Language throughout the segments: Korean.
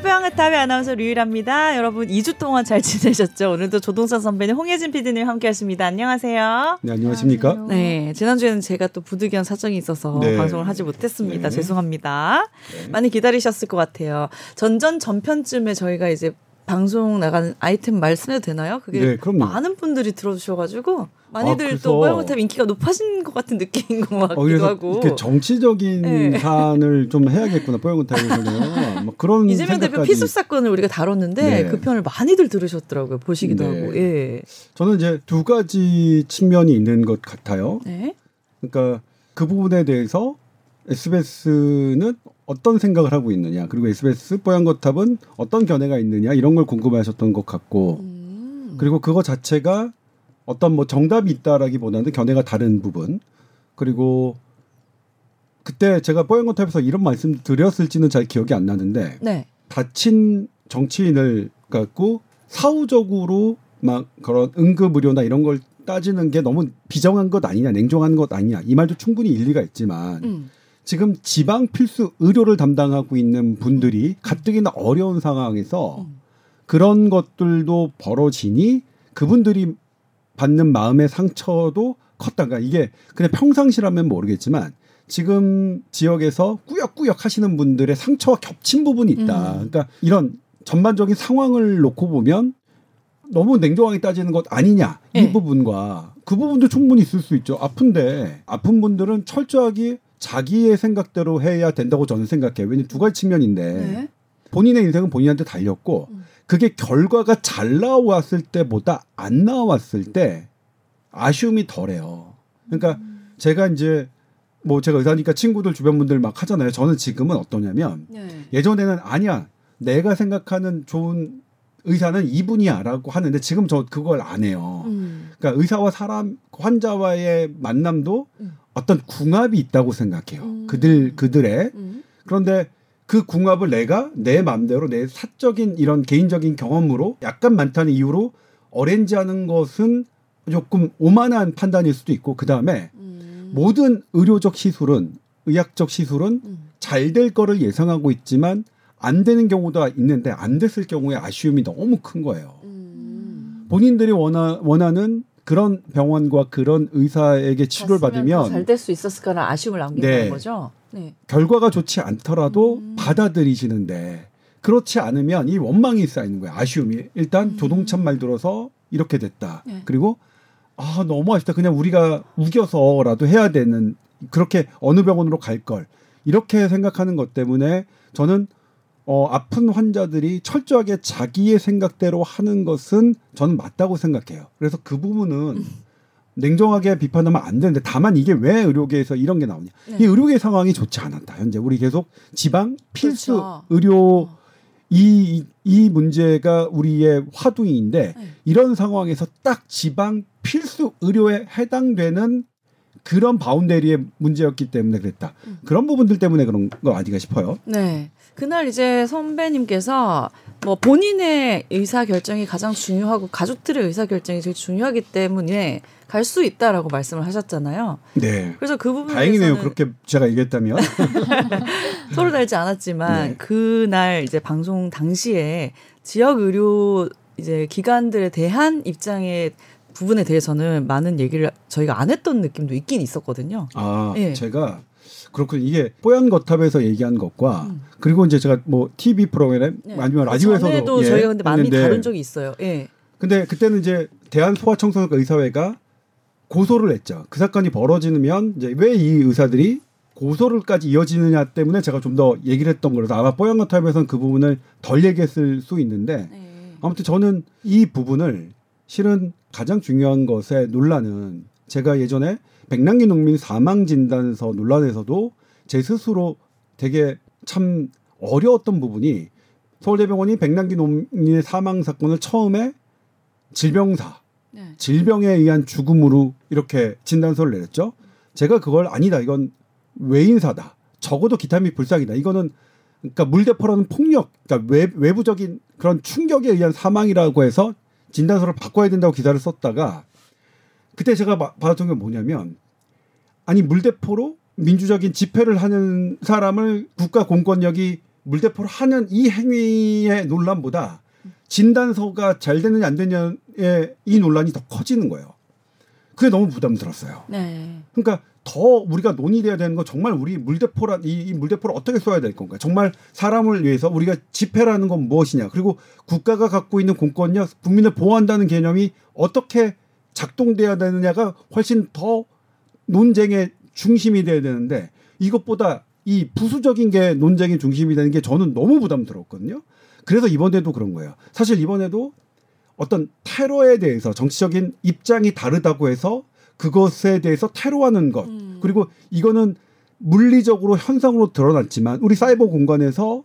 뿅의탑의 아나운서 류일합니다. 여러분 2주 동안 잘 지내셨죠? 오늘도 조동선 선배님, 홍예진 PD님 함께하십니다. 안녕하세요. 네, 안녕하십니까? 네, 지난주에는 제가 또 부득이한 사정이 있어서 네. 방송을 하지 못했습니다. 네. 죄송합니다. 많이 기다리셨을 것 같아요. 전전 전편쯤에 저희가 이제 방송 나가는 아이템 말씀해도 되나요? 그게 네, 그럼요. 많은 분들이 들어주셔가지고 많이들 아, 또 뽀얀거탑 인기가 높아진 것 같은 느낌인 것 같기도 어, 하고. 이렇게 정치적인 네. 사안을 좀 해야겠구나 뽀얀거탑에서는 뭐 그런 이재명 대표 생각까지. 피습 사건을 우리가 다뤘는데 네. 그 편을 많이들 들으셨더라고요. 보시기도 네. 하고. 예. 저는 이제 두 가지 측면이 있는 것 같아요. 네. 그러니까 그 부분에 대해서 SBS는 어떤 생각을 하고 있느냐 그리고 SBS 뽀얀거탑은 어떤 견해가 있느냐 이런 걸 궁금해하셨던 것 같고 음. 그리고 그거 자체가 어떤 뭐 정답이 있다라기보다는 견해가 다른 부분 그리고 그때 제가 뽀얀거탑에서 이런 말씀 드렸을지는 잘 기억이 안 나는데 네. 다친 정치인을 갖고 사후적으로 막 그런 응급 의료나 이런 걸 따지는 게 너무 비정한 것 아니냐 냉정한 것 아니냐 이 말도 충분히 일리가 있지만 음. 지금 지방 필수 의료를 담당하고 있는 분들이 가뜩이나 어려운 상황에서 음. 그런 것들도 벌어지니 그분들이 받는 마음의 상처도 컸다. 그러니까 이게 그냥 평상시라면 모르겠지만 지금 지역에서 꾸역꾸역 하시는 분들의 상처와 겹친 부분이 있다. 음. 그러니까 이런 전반적인 상황을 놓고 보면 너무 냉정하게 따지는 것 아니냐 이 네. 부분과 그 부분도 충분히 있을 수 있죠. 아픈데 아픈 분들은 철저하게 자기의 생각대로 해야 된다고 저는 생각해요. 왜냐면 두 가지 측면인데 네. 본인의 인생은 본인한테 달렸고 음. 그게 결과가 잘 나왔을 때보다 안 나왔을 때 아쉬움이 덜해요. 그러니까 음. 제가 이제 뭐 제가 의사니까 친구들 주변 분들 막 하잖아요. 저는 지금은 어떠냐면 네. 예전에는 아니야 내가 생각하는 좋은 의사는 이분이야라고 하는데 지금 저 그걸 안 해요. 음. 그러니까 의사와 사람 환자와의 만남도 음. 어떤 궁합이 있다고 생각해요. 음. 그들 그들의 음. 그런데 그 궁합을 내가 내 마음대로 내 사적인 이런 개인적인 경험으로 약간 많다는 이유로 어렌지하는 것은 조금 오만한 판단일 수도 있고 그 다음에 음. 모든 의료적 시술은 의학적 시술은 음. 잘될 거를 예상하고 있지만 안 되는 경우도 있는데 안 됐을 경우에 아쉬움이 너무 큰 거예요. 음. 본인들이 원하, 원하는 그런 병원과 그런 의사에게 치료를 받으면 잘 될 수 있었을까라는 아쉬움을 남기는 네. 거죠. 네. 결과가 좋지 않더라도 음. 받아들이시는데 그렇지 않으면 이 원망이 쌓이는 거예요. 아쉬움이. 일단 음. 조동찬 말 들어서 이렇게 됐다. 네. 그리고 아 너무 아쉽다. 그냥 우리가 우겨서라도 해야 되는 그렇게 어느 병원으로 갈 걸. 이렇게 생각하는 것 때문에 저는 어, 아픈 환자들이 철저하게 자기의 생각대로 하는 것은 저는 맞다고 생각해요. 그래서 그 부분은 음. 냉정하게 비판하면 안 되는데 다만 이게 왜 의료계에서 이런 게 나오냐. 네. 이 의료계 상황이 좋지 않았다. 현재 우리 계속 지방 필수 그렇죠. 의료 어. 이, 이 문제가 우리의 화두인데 네. 이런 상황에서 딱 지방 필수 의료에 해당되는 그런 바운데리의 문제였기 때문에 그랬다. 음. 그런 부분들 때문에 그런 거 아닌가 싶어요. 네. 그날 이제 선배님께서 뭐 본인의 의사 결정이 가장 중요하고 가족들의 의사 결정이 제일 중요하기 때문에 갈 수 있다라고 말씀을 하셨잖아요. 네. 그래서 그 부분에 다행이네요. 그렇게 제가 얘기했다면. 서로 달지 않았지만 네. 그날 이제 방송 당시에 지역 의료 이제 기관들에 대한 입장의 부분에 대해서는 많은 얘기를 저희가 안 했던 느낌도 있긴 있었거든요. 아, 예. 제가 그렇군요. 이게 뽀얀 거탑에서 얘기한 것과 음. 그리고 이제 제가 뭐 TV 프로그램 네. 아니면 그 라디오에서도 전에도 예, 저희가 근데 많이 다룬 적이 있어요. 예. 근데 그때는 이제 대한 소아청소년과 의사회가 고소를 했죠. 그 사건이 벌어지면 이제 왜 이 의사들이 고소를까지 이어지느냐 때문에 제가 좀 더 얘기를 했던 거라서 아마 뽀얀 거탑에서는 그 부분을 덜 얘기했을 수 있는데 네. 아무튼 저는 이 부분을 실은 가장 중요한 것의 논란은 제가 예전에 백남기 농민 사망 진단서 논란에서도 제 스스로 되게 참 어려웠던 부분이 서울대병원이 백남기 농민의 사망 사건을 처음에 질병사 네. 질병에 의한 죽음으로 이렇게 진단서를 내렸죠. 제가 그걸 아니다. 이건 외인사다. 적어도 기타 및 불상이다. 이거는 그러니까 물대포라는 폭력, 그러니까 외, 외부적인 그런 충격에 의한 사망이라고 해서 진단서를 바꿔야 된다고 기사를 썼다가 그때 제가 마- 받았던 게 뭐냐면 아니 물대포로 민주적인 집회를 하는 사람을 국가 공권력이 물대포를 하는 이 행위의 논란보다 진단서가 잘 되느냐 안 되느냐의 이 논란이 더 커지는 거예요. 그게 너무 부담스럽어요. 네. 그러니까 더 우리가 논의돼야 되는 건 정말 우리 물대포란 이, 이 물대포를 어떻게 써야 될 건가? 정말 사람을 위해서 우리가 집회라는 건 무엇이냐? 그리고 국가가 갖고 있는 공권력, 국민을 보호한다는 개념이 어떻게 작동돼야 되느냐가 훨씬 더 논쟁의 중심이 돼야 되는데 이것보다 이 부수적인 게 논쟁의 중심이 되는 게 저는 너무 부담스러웠거든요. 그래서 이번에도 그런 거예요. 사실 이번에도 어떤 테러에 대해서 정치적인 입장이 다르다고 해서 그것에 대해서 테러하는 것 음. 그리고 이거는 물리적으로 현상으로 드러났지만 우리 사이버 공간에서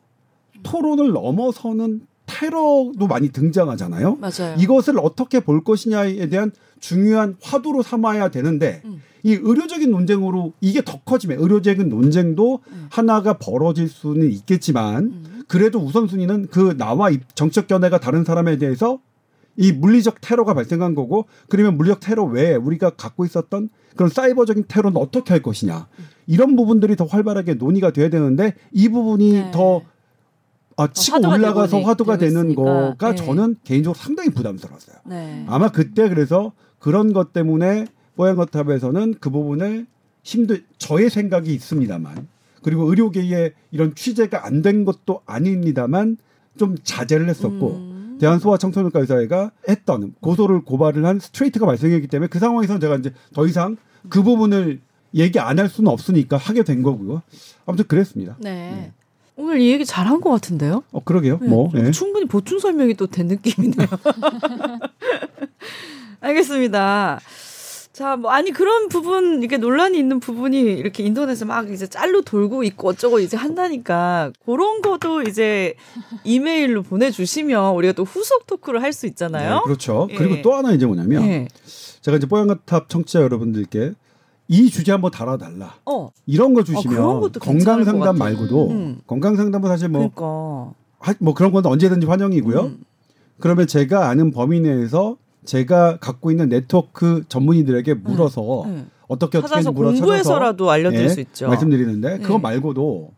토론을 넘어서는 테러도 많이 등장하잖아요. 맞아요. 이것을 어떻게 볼 것이냐에 대한 중요한 화두로 삼아야 되는데 음. 이 의료적인 논쟁으로 이게 더 커지면 의료적인 논쟁도 음. 하나가 벌어질 수는 있겠지만 음. 그래도 우선순위는 그 나와 입- 정책 견해가 다른 사람에 대해서 이 물리적 테러가 발생한 거고 그러면 물리적 테러 외에 우리가 갖고 있었던 그런 사이버적인 테러는 어떻게 할 것이냐 이런 부분들이 더 활발하게 논의가 돼야 되는데 이 부분이 네. 더 아, 치고 화두가 올라가서 되고 화두가 되고 되는 있으니까. 거가 네. 저는 개인적으로 상당히 부담스러웠어요. 네. 아마 그때 그래서 그런 것 때문에 뽀얀거탑에서는 그 부분을 힘들 저의 생각이 있습니다만 그리고 의료계의 이런 취재가 안 된 것도 아닙니다만 좀 자제를 했었고 음. 대한소아청소년과 의사회가 했던 고소를 고발을 한 스트레이트가 발생했기 때문에 그 상황에서는 제가 이제 더 이상 그 부분을 얘기 안 할 수는 없으니까 하게 된 거고요. 아무튼 그랬습니다. 네. 오늘 이 얘기 잘한 것 같은데요? 어 그러게요. 네. 뭐 예. 충분히 보충 설명이 또 된 느낌이네요. 알겠습니다. 자, 뭐 아니 그런 부분 이렇게 논란이 있는 부분이 이렇게 인터넷에 막 이제 짤로 돌고 있고 어쩌고 이제 한다니까 그런 것도 이제 이메일로 보내주시면 우리가 또 후속 토크를 할수 네, 있잖아요. 그렇죠. 예. 그리고 또 하나 이제 뭐냐면 예. 제가 이제 뽀얀거탑 청취자 여러분들께 이 주제 한번 다뤄달라. 어, 이런 거 어, 주시면 것도 건강 상담. 말고도 음. 건강 상담은 사실 뭐, 그러니까. 하- 뭐 그런 건 언제든지 환영이고요. 음. 그러면 제가 아는 범위 내에서 제가 갖고 있는 네트워크 전문의들에게 물어서 네. 어떻게 어떻게 찾아서 물어 찾아서 공부해서라도 알려드릴 예, 수 있죠. 말씀드리는데 그거 네. 말고도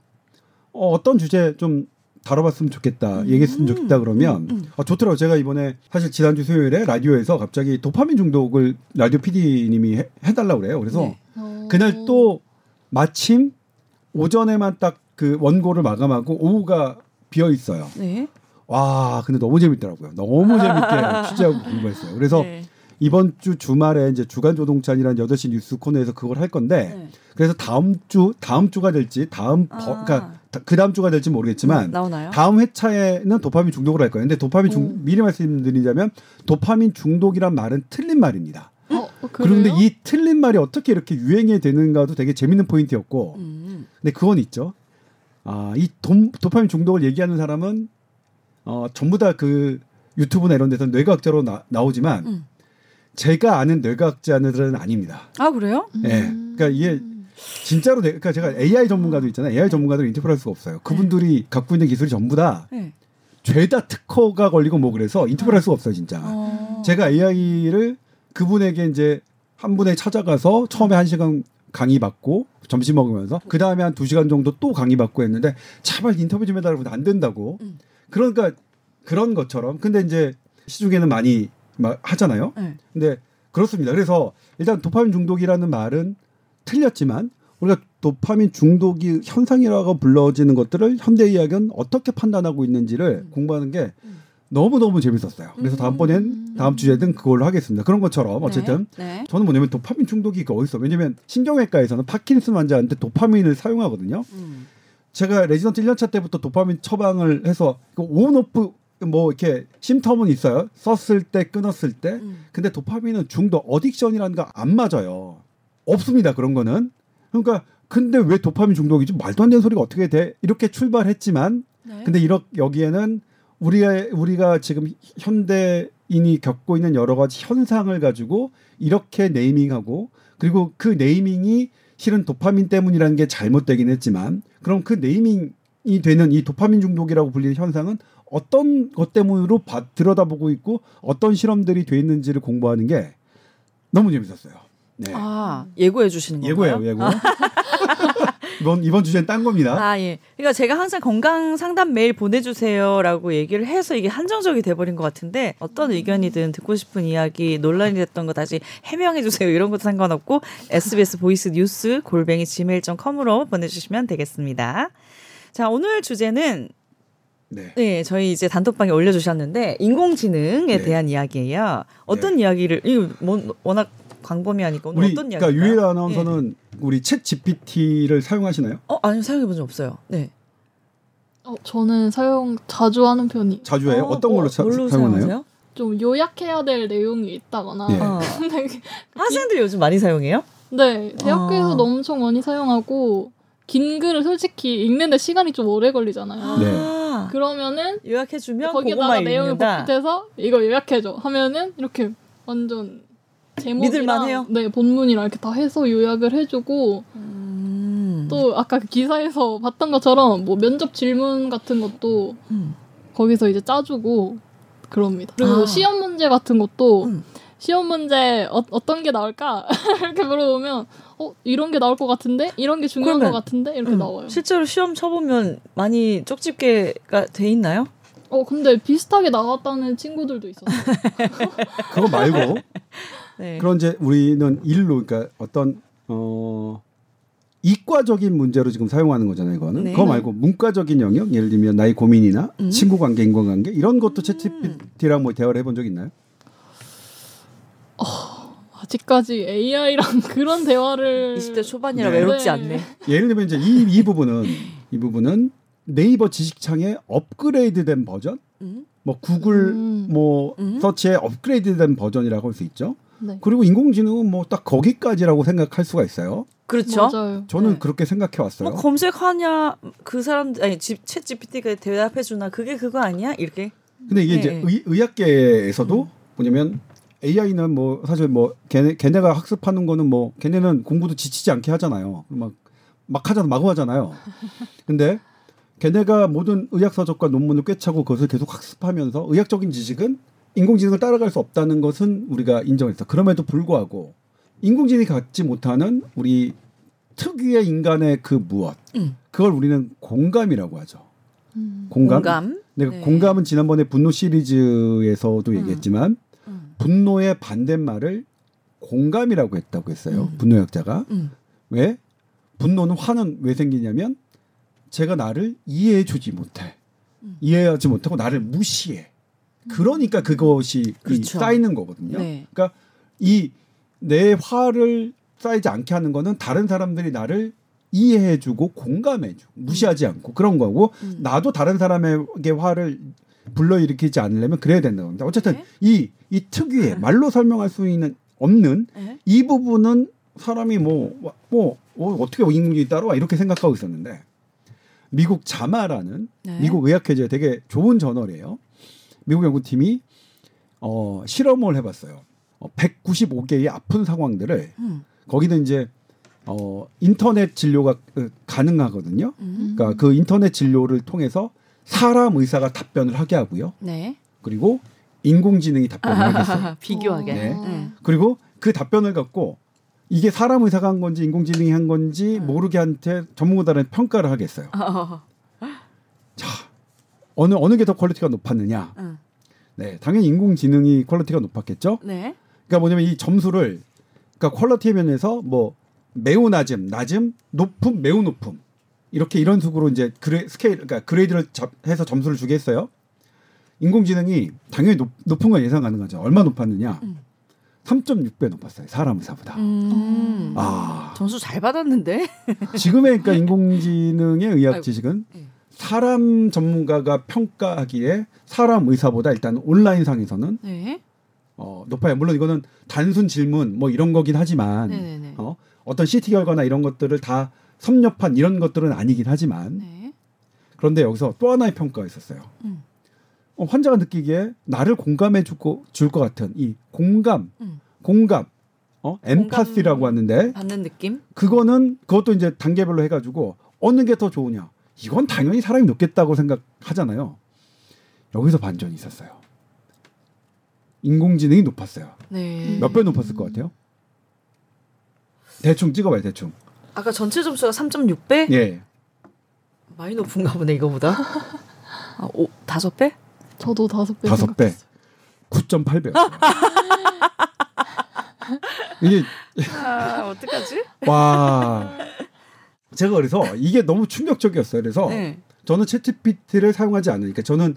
어, 어떤 주제 좀 다뤄봤으면 좋겠다, 음. 얘기했으면 좋겠다 그러면 음. 아, 좋더라고요. 제가 이번에 사실 지난주 수요일에 라디오에서 갑자기 도파민 중독을 라디오 PD님이 해, 해달라고 그래요. 그래서 네. 어. 그날 또 마침 오전에만 딱 그 원고를 마감하고 오후가 비어 있어요. 네. 와, 근데 너무 재밌더라고요. 너무 재밌게 취재하고 공부했어요. 그래서 네. 이번 주 주말에 이제 주간 조동찬이라는 8시 뉴스 코너에서 그걸 할 건데 네. 그래서 다음 주 다음 주가 될지 다음 버, 아. 그러니까 다- 그 다음 주가 될지 모르겠지만 나오나요? 다음 회차에는 도파민 중독을 할 거예요. 근데 도파민 중 오. 미리 말씀드리자면 도파민 중독이란 말은 틀린 말입니다. 어, 어, 그런데? 이 틀린 말이 어떻게 이렇게 유행이 되는가도 되게 재밌는 포인트였고 음. 근데 그건 있죠. 아, 이 도, 도파민 중독을 얘기하는 사람은 어, 전부 다 그 유튜브나 이런 데서 뇌과학자로 나, 나오지만 음. 제가 아는 뇌과학자들은 아닙니다. 아 그래요? 예. 음. 그러니까 이게 진짜로 내- 그러니까 제가 AI 전문가들 있잖아요. AI 전문가들을 인터뷰할 수가 없어요. 그분들이 갖고 있는 기술이 전부 다 네. 죄다 특허가 걸리고 뭐 그래서 인터뷰를 할 수가 없어요, 진짜. 어. 제가 AI를 그분에게 이제 한 분에 찾아가서 처음에 한 시간 강의 받고 점심 먹으면서 그 다음에 한 두 시간 정도 또 강의 받고 했는데 제발 인터뷰 좀 해달라고 안 된다고. 음. 그러니까 그런 것처럼 근데 이제 시중에는 많이 막 하잖아요. 네. 근데 그렇습니다. 그래서 일단 도파민 중독이라는 말은 틀렸지만 우리가 도파민 중독이 현상이라고 불러지는 것들을 현대 의학은 어떻게 판단하고 있는지를 공부하는 게 음. 너무 너무 재밌었어요. 그래서 음. 다음번엔 다음 주에든 그걸로 하겠습니다. 그런 것처럼 어쨌든 네. 네. 저는 뭐냐면 도파민 중독이 그 어딨어? 왜냐면 신경외과에서는 파킨슨 환자한테 도파민을 사용하거든요. 음. 제가 레지던트 1년차 때부터 도파민 처방을 해서 그 on-off 뭐 이렇게 symptom은 있어요. 썼을 때 끊었을 때. 음. 근데 도파민은 중독 addiction이라는 거 안 맞아요. 없습니다. 그런 거는. 그러니까 근데 왜 도파민 중독이지? 말도 안 되는 소리가 어떻게 돼? 이렇게 출발했지만 네. 근데 이렇 여기에는 우리가 우리가 지금 현대인이 겪고 있는 여러 가지 현상을 가지고 이렇게 naming하고 그리고 그 네이밍이 실은 도파민 때문이라는 게 잘못되긴 했지만 그럼 그 네이밍이 되는 이 도파민 중독이라고 불리는 현상은 어떤 것 때문으로 봐- 들여다보고 있고 어떤 실험들이 돼 있는지를 공부하는 게 너무 재밌었어요. 네. 아 예고해 주시는 건가요? 예고예요, 예고. 이번 이번 주제는 딴 겁니다. 아, 예. 그러니까 제가 항상 건강 상담 메일 보내주세요라고 얘기를 해서 이게 한정적이 돼버린 것 같은데 어떤 의견이든 듣고 싶은 이야기, 논란이 됐던 거 다시 해명해 주세요. 이런 것도 상관없고 SBS 보이스 뉴스 골뱅이 gmail.com으로 보내주시면 되겠습니다. 자, 오늘 주제는 네. 네, 저희 이제 단톡방에 올려주셨는데 인공지능에 네. 대한 이야기예요. 어떤 이야기를 이거 뭐, 워낙 광범위하니까 오늘 우리 어떤 그러니까 이야기인가요? 유일 아나운서는 우리 ChatGPT를 사용하시나요? 어, 아니요 사용해 본 적 없어요. 네. 어, 저는 사용 자주 하는 편이. 자주 해요? 어, 어떤 걸로 어, 사, 뭘로 사용하나요? 사용하세요? 좀 요약해야 될 내용이 있다거나. 네. 어. 근데 학생들 요즘 많이 사용해요? 네, 대학교에서도 아. 엄청 많이 사용하고 긴 글을 솔직히 읽는데 시간이 좀 오래 걸리잖아요. 네. 아, 그러면 요약해 주면 거기다가 내용을. 복붙해서 이거 요약해줘 하면은 이렇게 완전 믿을만해요? 네 본문이랑 이렇게 다 해서 요약을 해주고 음. 또 아까 그 기사에서 봤던 것처럼 뭐 면접 질문 같은 것도 음. 거기서 이제 짜주고 그럽니다. 그리고 아. 시험 문제 같은 것도 음. 시험 문제 어, 어떤 게 나올까 이렇게 물어보면 어 이런 게 나올 것 같은데 이런 게 중요한 그러면- 것 같은데 이렇게 음. 나와요. 실제로 시험 쳐보면 많이 쪽집게가 돼 있나요? 어 근데 비슷하게 나왔다는 친구들도 있었어요. 그거 말고 네. 그런 이제 우리는 일로 그러니까 어떤 어 이과적인 문제로 지금 사용하는 거잖아요. 이거는 네. 그거 말고 문과적인 영역 예를 들면 나의 고민이나 음. 친구 관계, 인간 관계 이런 것도 챗 GPT랑 뭐 대화를 해본 적 있나요? 아직까지 AI랑 그런 대화를 20대 초반이라 네. 외롭지 네. 않네. 예를 들면 이제 이, 이 부분은 이 부분은 네이버 지식창의 업그레이드된 버전, 음? 뭐 구글 음. 뭐 음. 서치의 업그레이드된 버전이라고 할 수 있죠. 네. 그리고 인공지능은 뭐 딱 거기까지라고 생각할 수가 있어요. 그렇죠. 맞아요. 저는 네. 그렇게 생각해 왔어요. 뭐 검색하냐 그 사람 아니 집- 챗 GPT가 대답해 주나 그게 그거 아니야? 이렇게. 근데 이게 네. 이제 의, 의학계에서도 뭐냐면 AI는 뭐 사실 뭐 걔네 걔네가 학습하는 거는 뭐 걔네는 공부도 지치지 않게 하잖아요. 막 막 하잖아 마구 하잖아요. 근데 걔네가 모든 의학 서적과 논문을 꿰차고 그것을 계속 학습하면서 의학적인 지식은 인공지능을 따라갈 수 없다는 것은 우리가 인정했어. 그럼에도 불구하고 인공지능이 갖지 못하는 우리 특유의 인간의 그 무엇 음. 그걸 우리는 공감이라고 하죠. 음. 공감. 공감. 내가 네. 공감은 지난번에 분노 시리즈에서도 음. 얘기했지만 음. 분노의 반대말을 공감이라고 했다고 했어요. 음. 분노학자가 음. 왜 분노는 화는 왜 생기냐면 제가 나를 이해해주지 못해 음. 이해하지 못하고 나를 무시해. 그러니까 그것이 이 그렇죠. 쌓이는 거거든요. 네. 그러니까 이 내 화를 쌓이지 않게 하는 거는 다른 사람들이 나를 이해해주고 공감해주고 무시하지 않고 그런 거고 음. 나도 다른 사람에게 화를 불러일으키지 않으려면 그래야 된다고 합니다. 어쨌든 네. 이, 이 특유의 말로 설명할 수 있는 없는 네. 이 부분은 사람이 뭐, 와- 뭐, 어, 어떻게 인공지능이 따라와 이렇게 생각하고 있었는데 미국 자마라는 네. 미국 의학회제 되게 좋은 저널이에요. 미국 연구팀이 어, 실험을 해봤어요. 어, 195개의 아픈 상황들을 음. 거기는 이제 어, 인터넷 진료가 어, 가능하거든요. 음. 그러니까 그 인터넷 진료를 통해서 사람 의사가 답변을 하게 하고요. 네. 그리고 인공지능이 답변을 하겠어요. 비교하게. 네. 네. 그리고 그 답변을 갖고 이게 사람 의사가 한 건지 인공지능이 한 건지 음. 모르게 한테 전문가들은 평가를 하겠어요. 어. 자, 어느 어느 게 더 quality가 높았느냐? 음. 네, 당연히 인공지능이 quality가 높았겠죠. 네. 그러니까 뭐냐면 이 점수를 그러니까 quality 면에서 뭐 매우 낮음, 낮음, 높음, 매우 높음 이렇게 이런 식으로 이제 gra, scale 그러니까 grade를 접- 해서 점수를 주겠어요. 인공지능이 당연히 높, 높은 건 예상 가능하죠. 얼마 높았느냐? 음. 3.6배 높았어요. 사람 의사보다. 음. 아, 점수 잘 받았는데. 지금의 그러니까 인공지능의 의학 아이고. 지식은 네. 사람 전문가가 평가하기에 사람 의사보다 일단 온라인상에서는 네. 어, 높아요. 물론 이거는 단순 질문 뭐 이런 거긴 하지만 네네네. 어, 어떤 CT 결과나 이런 것들을 다 섭렵한 이런 것들은 아니긴 하지만 네. 그런데 여기서 또 하나의 평가가 있었어요. 음. 어, 환자가 느끼기에 나를 공감해 주고 줄 것 같은 이 공감, 음. 공감, 어, 엠파시라고 하는데 받는 느낌? 그거는 그것도 이제 단계별로 해가지고 어느 게 더 좋으냐? 이건 당연히 사람이 높겠다고 생각하잖아요. 여기서 반전이 있었어요. 인공지능이 높았어요. 네. 몇 배 높았을 것 같아요? 대충 찍어봐요, 대충. 아까 전체 점수가 3.6배? 예. 많이 높은가 보네 이거보다. 아, 오, 다섯 배? 저도 다섯 배. 다섯 배. 9.8배였어요. 이게 아, 어떡하지? 와. 제가 그래서 이게 너무 충격적이었어요. 그래서 네. 저는 챗GPT를 사용하지 않으니까 저는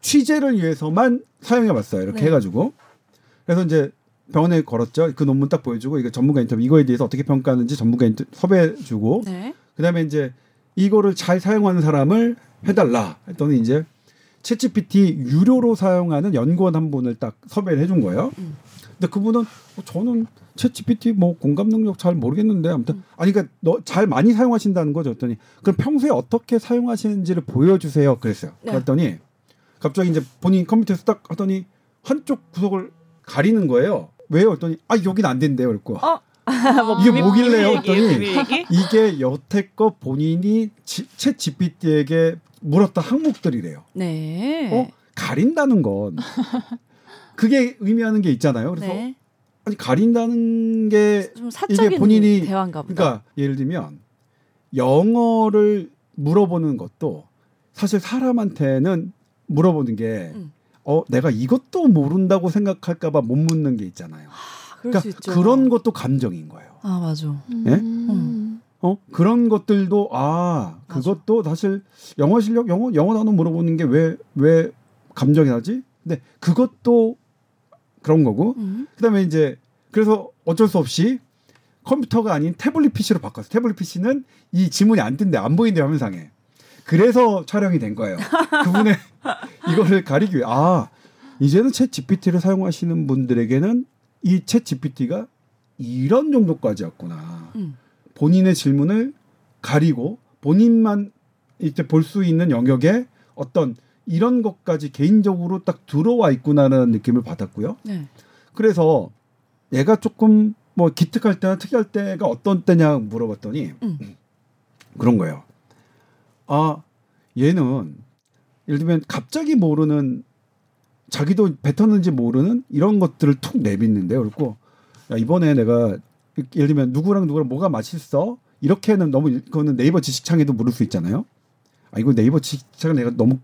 취재를 위해서만 사용해 봤어요. 이렇게 네. 해가지고. 그래서 이제 병원에 걸었죠. 그 논문 딱 보여주고 이거 전문가 인터뷰 이거에 대해서 어떻게 평가하는지 전문가 인터 섭외해주고 네. 그다음에 이제 이거를 잘 사용하는 사람을 해달라 했더니 이제 챗GPT 유료로 사용하는 연구원 한 분을 딱 섭외를 해준 거예요. 음. 근데 그분은 어, 저는 챗GPT 뭐 공감 능력 잘 모르겠는데 아무튼 음. 아니 그러니까 너 잘 많이 사용하신다는 거죠. 했더니 그럼 평소에 어떻게 사용하시는지를 보여주세요. 그랬어요. 네. 그랬더니 갑자기 이제 본인 컴퓨터에서 딱 하더니 한쪽 구석을 가리는 거예요. 왜요? 했더니 아 여긴 안 된대요. 그랬고 어? 뭐 이게 뭐길래요? 했더니 얘기? 이게 여태껏 본인이 지- 챗 GPT에게 물었던 항목들이래요. 네. 어? 가린다는 건 그게 의미하는 게 있잖아요. 그래서 네. 아니 가린다는 게좀 사적인 본인이- 대화인가 보다. 그러니까 예를 들면 영어를 물어보는 것도 사실 사람한테는 물어보는 게 음. 어, 내가 이것도 모른다고 생각할까봐 못 묻는 게 있잖아요. 아, 그럴 그러니까 수 있죠. 그런 것도 감정인 거예요. 아 맞아. 예? 음. 어 그런 것들도 아 맞아. 그것도 사실 영어 실력 영어 영어 단어 물어보는 게 왜 왜 감정이 나지? 근데 그것도 그런 거고 음. 그다음에 이제 그래서 어쩔 수 없이 컴퓨터가 아닌 태블릿 PC로 바꿨어. 태블릿 PC는 이 지문이 안 뜬대 안 보인대 화면상에. 그래서 촬영이 된 거예요. 그분의 이거를 가리기 위해 아 이제는 챗 GPT를 사용하시는 분들에게는 이 챗 GPT가 이런 정도까지였구나. 음. 본인의 질문을 가리고 본인만 이제 볼 수 있는 영역에 어떤 이런 것까지 개인적으로 딱 들어와 있구나라는 느낌을 받았고요. 네. 그래서 얘가 조금 뭐 기특할 때나 특이할 때가 어떤 때냐 물어봤더니 음. 그런 거예요. 아 얘는 예를 들면 갑자기 모르는 자기도 뱉었는지 모르는 이런 것들을 툭 내뱉는데요. 그리고 야 이번에 내가 예를 들면 누구랑 누구랑 뭐가 맛있어 이렇게는 너무 그거는 네이버 지식창에도 물을 수 있잖아요. 아 이거 네이버 지식창 내가 너무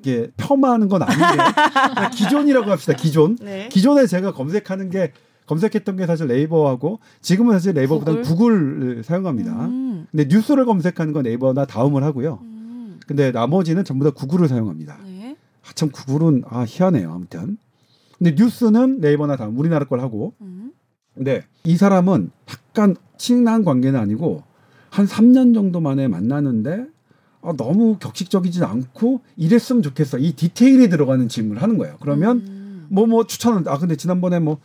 이게 폄하하는 건 아닌데 기존이라고 합시다. 기존. 네. 기존에 제가 검색하는 게 검색했던 게 사실 네이버하고 지금은 사실 네이버보다는 구글? 을 사용합니다. 음. 근데 뉴스를 검색하는 건 네이버나 다음을 하고요. 음. 근데 나머지는 전부 다 구글을 사용합니다. 네. 아, 참 구글은 아 희한해요. 아무튼. 근데 뉴스는 네이버나 다음 우리나라 걸 하고. 음. 근데 이 사람은 약간 친한 관계는 아니고 한 3년 정도 만에 만나는데 아, 너무 격식적이지 않고 이랬으면 좋겠어. 이 디테일이 들어가는 질문을 하는 거예요. 그러면 음. 뭐뭐 추천은 아 근데 지난번에 뭐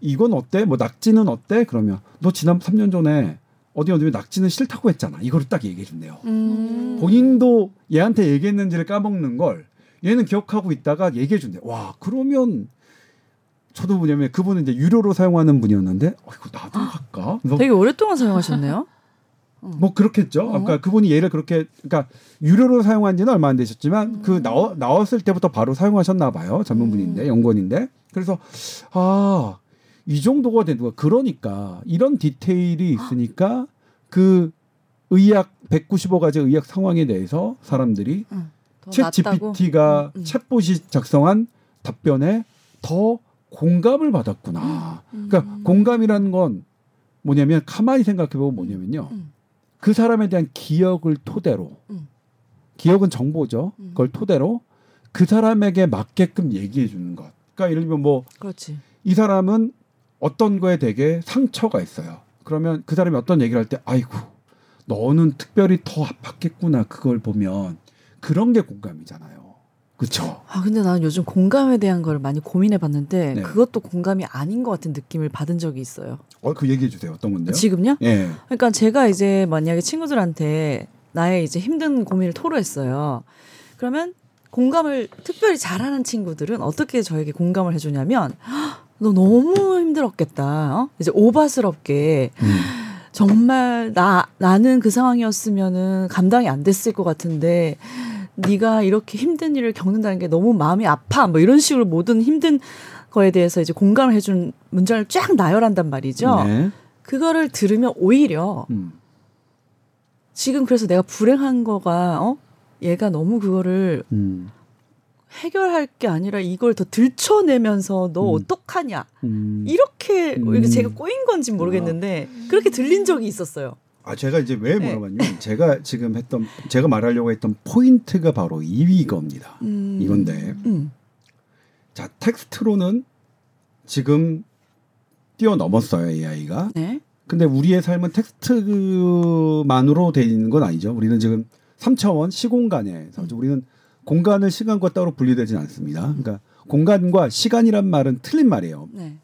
이건 어때? 뭐 낙지는 어때? 그러면 너 지난 3년 전에 어디 어디 낙지는 싫다고 했잖아. 이거를 딱 얘기해 준대요. 음. 본인도 얘한테 얘기했는지를 까먹는 걸 얘는 기억하고 있다가 얘기해 준대. 와 그러면 저도 뭐냐면 그분은 이제 유료로 사용하는 분이었는데 어, 이거 나도 할까? 뭐, 되게 오랫동안 사용하셨네요. 뭐 그렇겠죠. 어. 아까 그분이 얘를 그렇게 그러니까 유료로 사용한 지는 얼마 안 되셨지만 음. 그 나와, 나왔을 때부터 바로 사용하셨나 봐요. 전문분인데 연구원인데 그래서 아 이 정도가 되는 거야. 그러니까 이런 디테일이 있으니까 그 의학 195가지 의학 상황에 대해서 사람들이 더 챗? GPT가 음, 음. 챗봇이 작성한 답변에 더 공감을 받았구나. 음. 그러니까 공감이라는 건 뭐냐면 가만히 생각해 보면 뭐냐면요. 음. 그 사람에 대한 기억을 토대로 음. 기억은 정보죠. 음. 그걸 토대로 그 사람에게 맞게끔 얘기해 주는 것. 그러니까 예를 들면 뭐이 그렇지. 사람은 어떤 거에 되게 상처가 있어요. 그러면 그 사람이 어떤 얘기를 할 때 아이고 너는 특별히 더 아팠겠구나 그걸 보면 그런 게 공감이잖아요. 그렇죠? 아 근데 나는 요즘 공감에 대한 걸 많이 고민해 봤는데 네. 그것도 공감이 아닌 것 같은 느낌을 받은 적이 있어요. 어, 그 얘기해 주세요. 어떤 건데요? 지금요? 예. 그러니까 제가 이제 만약에 친구들한테 나의 이제 힘든 고민을 토로했어요. 그러면 공감을 특별히 잘하는 친구들은 어떻게 저에게 공감을 해주냐면 "헉, 너 너무 힘들었겠다. 어? 이제 오바스럽게 음. 정말 나 나는 그 상황이었으면은 감당이 안 됐을 것 같은데 네가 이렇게 힘든 일을 겪는다는 게 너무 마음이 아파. 뭐 이런 식으로 모든 힘든 거에 대해서 이제 공감을 해준 문장을 쫙 나열한단 말이죠. 네. 그거를 들으면 오히려 음. 지금 그래서 내가 불행한 거가 어 얘가 너무 그거를 음. 해결할 게 아니라 이걸 더 들춰내면서 너 음. 어떡하냐 음. 이렇게 음. 이게 제가 꼬인 건지 모르겠는데 그렇게 들린 적이 있었어요. 아 제가 이제 왜 네. 물어봤냐면 제가 지금 했던 제가 말하려고 했던 포인트가 바로 이 이겁니다. 음. 이건데 음. 자 텍스트로는 지금 뛰어넘었어요 AI가. 네. 근데 우리의 삶은 텍스트만으로 돼 있는 건 아니죠. 우리는 지금 3차원 시공간에서 우리는 공간을 시간과 따로 분리되진 않습니다. 그러니까 공간과 시간이란 말은 틀린 말이에요. 네.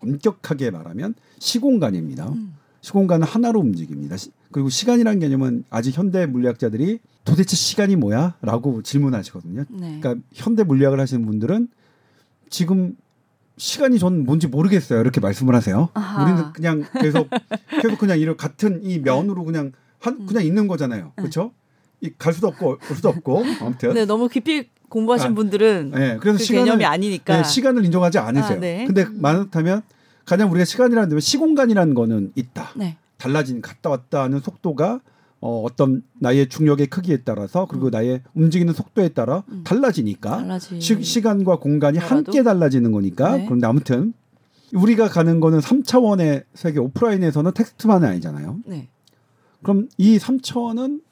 엄격하게 말하면 시공간입니다. 음. 시공간은 하나로 움직입니다. 시- 그리고 시간이라는 개념은 아직 현대 물리학자들이 도대체 시간이 뭐야?라고 질문하시거든요. 네. 그러니까 현대 물리학을 하시는 분들은 지금 시간이 전 뭔지 모르겠어요. 이렇게 말씀을 하세요. 아하. 우리는 그냥 계속 계속 그냥 이런 같은 이 면으로 그냥 한 그냥 있는 거잖아요. 그렇죠? 이갈 수도 없고 올 수도 없고 아무튼 네, 너무 깊이 공부하신 아, 분들은 네, 그래서 그 시간을 개념이 아니니까 네, 시간을 인정하지 않으세요. 아, 네. 근데 많다면 가령 우리가 시간이라는 데 시공간이라는 거는 있다. 네. 달라진 갔다 왔다 하는 속도가 어, 어떤 나의 중력의 크기에 따라서 그리고 나의 움직이는 속도에 따라 음. 달라지니까 달라지. 시, 시간과 공간이 뭐라도? 함께 달라지는 거니까 네. 그런데 아무튼 우리가 가는 거는 3차원의 세계 오프라인에서는 텍스트만이 아니잖아요. 네. 그럼 이 3차원은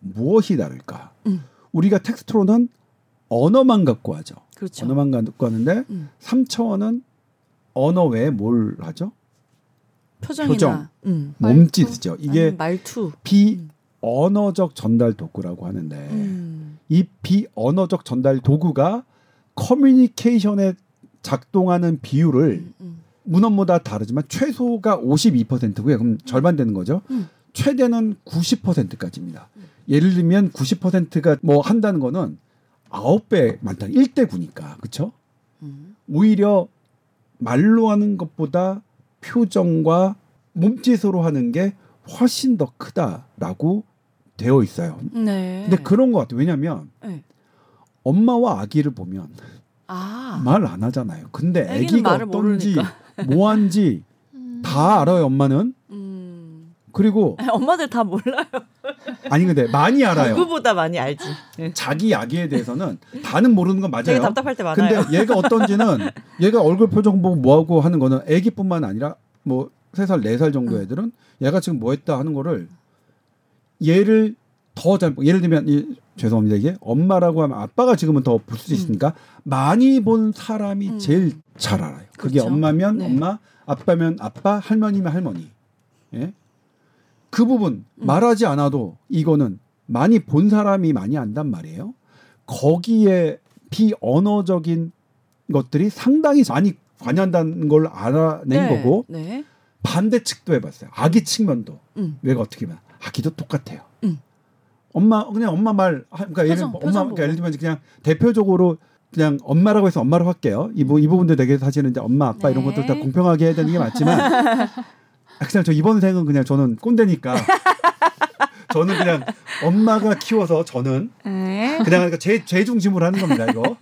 무엇이 다를까? 음. 우리가 텍스트로는 언어만 갖고 하죠. 그렇죠. 언어만 갖고 하는데 음. 3차원은 언어 외에 뭘 하죠? 표정이나 표정. 음. 몸짓이죠. 이게 말투. 비 언어적 전달 도구라고 하는데 음. 이 비언어적 전달 도구가 커뮤니케이션에 작동하는 비율을 음, 음. 문헌마다 다르지만 최소가 52%고요. 그럼 절반 되는 거죠. 음. 최대는 90%까지입니다. 예를 들면 90%가 뭐 한다는 거는 9배 많다. 1대 9니까. 그렇죠? 음. 오히려 말로 하는 것보다 표정과 몸짓으로 하는 게 훨씬 더 크다라고 되어 있어요. 네. 근데 그런 것 같아요. 왜냐하면 네. 엄마와 아기를 보면 아. 말안 하잖아요. 근데 아기가 말을 어떤지. 뭐한지 음. 다 알아요. 엄마는. 음. 그리고 아니, 엄마들 다 몰라요. 아니 근데 많이 알아요. 누구보다 많이 알지. 네. 자기 아기에 대해서는 다는 모르는 건 맞아요. 답답할 때 많아요. 근데 얘가 어떤지는 얘가 얼굴 표정 보고 뭐하고 하는 거는 애기뿐만 아니라 뭐 세 살 네 살 정도 응. 애들은 얘가 지금 뭐 했다 하는 거를 얘를 더 잘 예를 들면 이, 죄송합니다 이게 엄마라고 하면 아빠가 지금은 더 볼 수 있으니까 많이 본 사람이 음. 제일 잘 알아요. 그게 그렇죠. 엄마면 네. 엄마, 아빠면 아빠, 할머니면 할머니. 예? 그 부분 음. 말하지 않아도 이거는 많이 본 사람이 많이 안단 말이에요. 거기에 비언어적인 것들이 상당히 많이 관여한다는 걸 알아낸 네. 거고 네. 반대 측도 해봤어요. 아기 측면도 음. 얘가 어떻게 보면 아기도 똑같아요. 음. 엄마 그냥 엄마 말 하- 그러니까 예를, 표정, 엄마 그러니까 예를. 들면 그냥 대표적으로 그냥 엄마라고 해서 엄마로 할게요. 이, 부, 이 부분도 되게 사실은 이제 엄마 아빠 이런 네. 것들 다 공평하게 해야 되는 게 맞지만 아, 그냥 저 이번 생은 그냥 저는 꼰대니까 저는 그냥 엄마가 키워서 저는 네. 그냥 그러니까 제, 제 중심으로 하는 겁니다 이거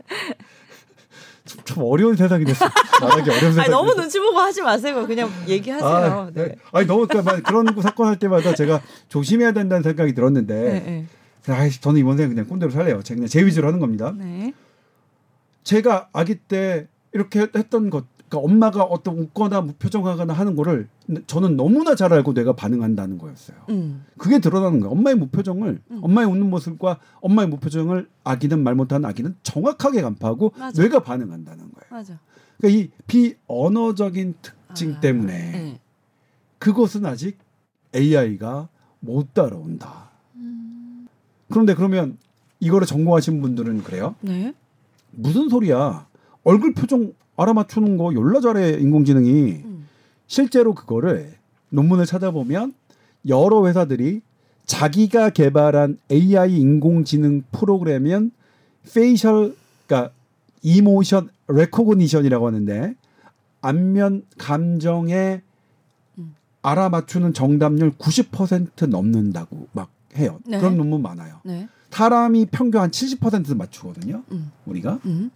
좀, 좀 어려운 세상이 됐어 말하기 어려운 아니, 너무. 눈치 보고 하지 마세요. 그냥 얘기하세요. 아, 네. 네. 아니 너무 그러니까 막 그런 사건 할 때마다 제가 조심해야 된다는 생각이 들었는데 네. 네. 아, 저는 이번 생에 그냥 꼰대로 살래요. 제가 그냥 제 위주로 하는 겁니다. 네. 제가 아기 때 이렇게 했던 것, 그러니까 엄마가 어떤 웃거나 무표정하거나 하는 거를 저는 너무나 잘 알고 내가 반응한다는 거였어요. 음. 그게 드러나는 거예요. 엄마의 무표정을, 음. 엄마의 웃는 모습과 엄마의 무표정을 아기는 말 못하는 아기는 정확하게 간파하고 맞아. 뇌가 반응한다는 거예요. 맞아. 그러니까 이 비언어적인 특징 아, 때문에 네. 그것은 아직 AI가 못 따라온다. 음. 그런데 그러면 이거를 전공하신 분들은 그래요? 네. 무슨 소리야? 얼굴 표정 알아맞추는 거 열나 잘해 인공지능이 음. 실제로 그거를 논문을 찾아보면 여러 회사들이 자기가 개발한 AI 인공지능 프로그램은 facial 그러니까 emotion recognition이라고 하는데 안면 감정에 음. 알아맞추는 정답률 90% 넘는다고 막 해요. 네. 그런 논문 많아요. 네. 사람이 평균 한 70% 맞추거든요. 음. 우리가. 음.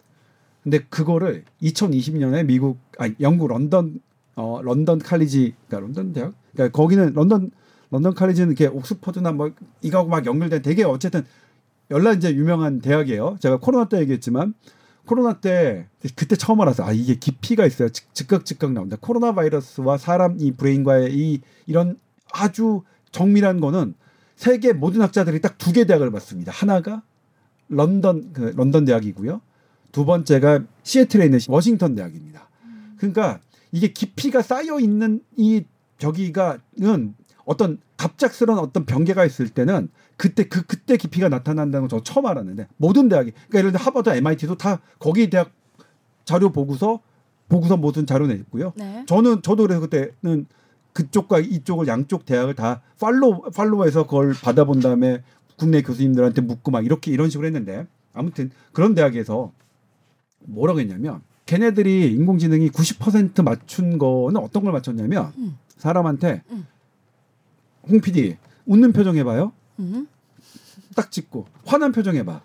근데 그거를 2020년에 미국 아 영국 런던 어 런던 칼리지 그러니까 런던 대학 그러니까 거기는 런던 런던 칼리지는 이렇게 옥스퍼드나 뭐 이거하고 막 연결된 되게 어쨌든 연락 이제 유명한 대학이에요. 제가 코로나 때 얘기했지만 코로나 때 그때 처음 알았어요. 아 이게 깊이가 있어요. 즉- 즉각 즉각 나온다. 코로나 바이러스와 사람 이 브레인과의 이 이런 아주 정밀한 거는 세계 모든 학자들이 딱 두 개 대학을 봤습니다. 하나가 런던 그 런던 대학이고요. 두 번째가 시애틀에 있는 워싱턴 대학입니다. 그러니까 이게 깊이가 쌓여 있는 이 저기가는 어떤 갑작스러운 어떤 변개가 있을 때는 그때 그 그때 깊이가 나타난다는 거 저 처음 알았는데 모든 대학이 그러니까 예를 들어 하버드, MIT도 다 거기 대학 자료 보고서 보고서 모든 자료 냈고요. 네. 저는 저도 그래서 그때는 그쪽과 이쪽을 양쪽 대학을 다 팔로 팔로우해서 그걸 받아본 다음에 국내 교수님들한테 묻고 막 이렇게 이런 식으로 했는데 아무튼 그런 대학에서 뭐라고 했냐면 걔네들이 인공지능이 90% 맞춘 거는 어떤 걸 맞췄냐면 음. 사람한테 음. 홍 PD 웃는 표정 해봐요. 음. 딱 찍고 화난 표정 해봐.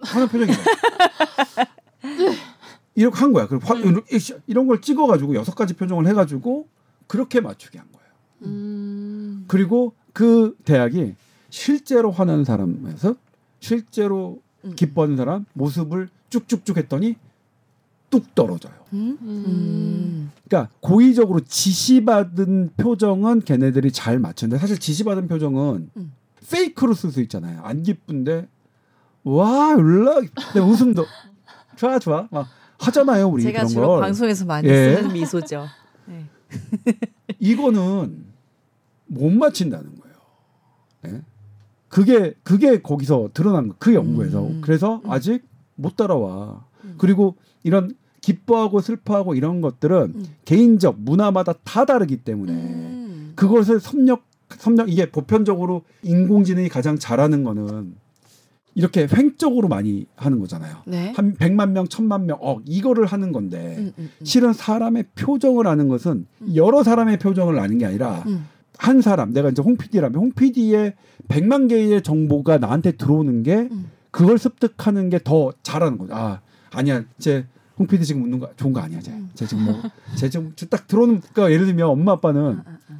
화난 표정 해봐. 이렇게 한 거야. 그리고 화, 이렇게 이런 걸 찍어가지고 여섯 가지 표정을 해가지고 그렇게 맞추게 한 거예요. 음. 그리고 그 대학이 실제로 화나는 사람에서 실제로 음. 기뻐하는 사람 모습을 쭉쭉쭉 했더니 뚝 떨어져요. 음. 음. 그러니까 고의적으로 지시받은 표정은 걔네들이 잘 맞추는데 사실 지시받은 표정은 음. 페이크로 쓸 수 있잖아요. 안 기쁜데 와내 웃음도 좋아 좋아 막 하잖아요 우리 제가 그런 주로 걸. 방송에서 많이 예. 쓰는 미소죠. 네. 이거는 못 맞힌다는 거예요. 예? 그게 그게 거기서 드러난 거. 그 연구에서 음. 그래서 아직 못 따라와. 그리고 이런 기뻐하고 슬퍼하고 이런 것들은 음. 개인적 문화마다 다 다르기 때문에 음. 그것을 섭렵 섭렵 이게 보편적으로 인공지능이 가장 잘하는 거는 이렇게 횡적으로 많이 하는 거잖아요. 네. 한 100만 명, 1000만 명, 어 이거를 하는 건데 음, 음, 음. 실은 사람의 표정을 아는 것은 여러 사람의 표정을 아는 게 아니라 음. 한 사람 내가 이제 홍 PD라면 홍 PD의 100만 개의 정보가 나한테 들어오는 게 음. 그걸 습득하는 게 더 잘하는 거죠. 아 아니야 쟤 홍 PD 지금 웃는 거 좋은 거 아니야 쟤. 음. 쟤 지금 뭐 쟤 지금 딱 들어오는 그러니까 예를 들면 엄마 아빠는 아, 아, 아.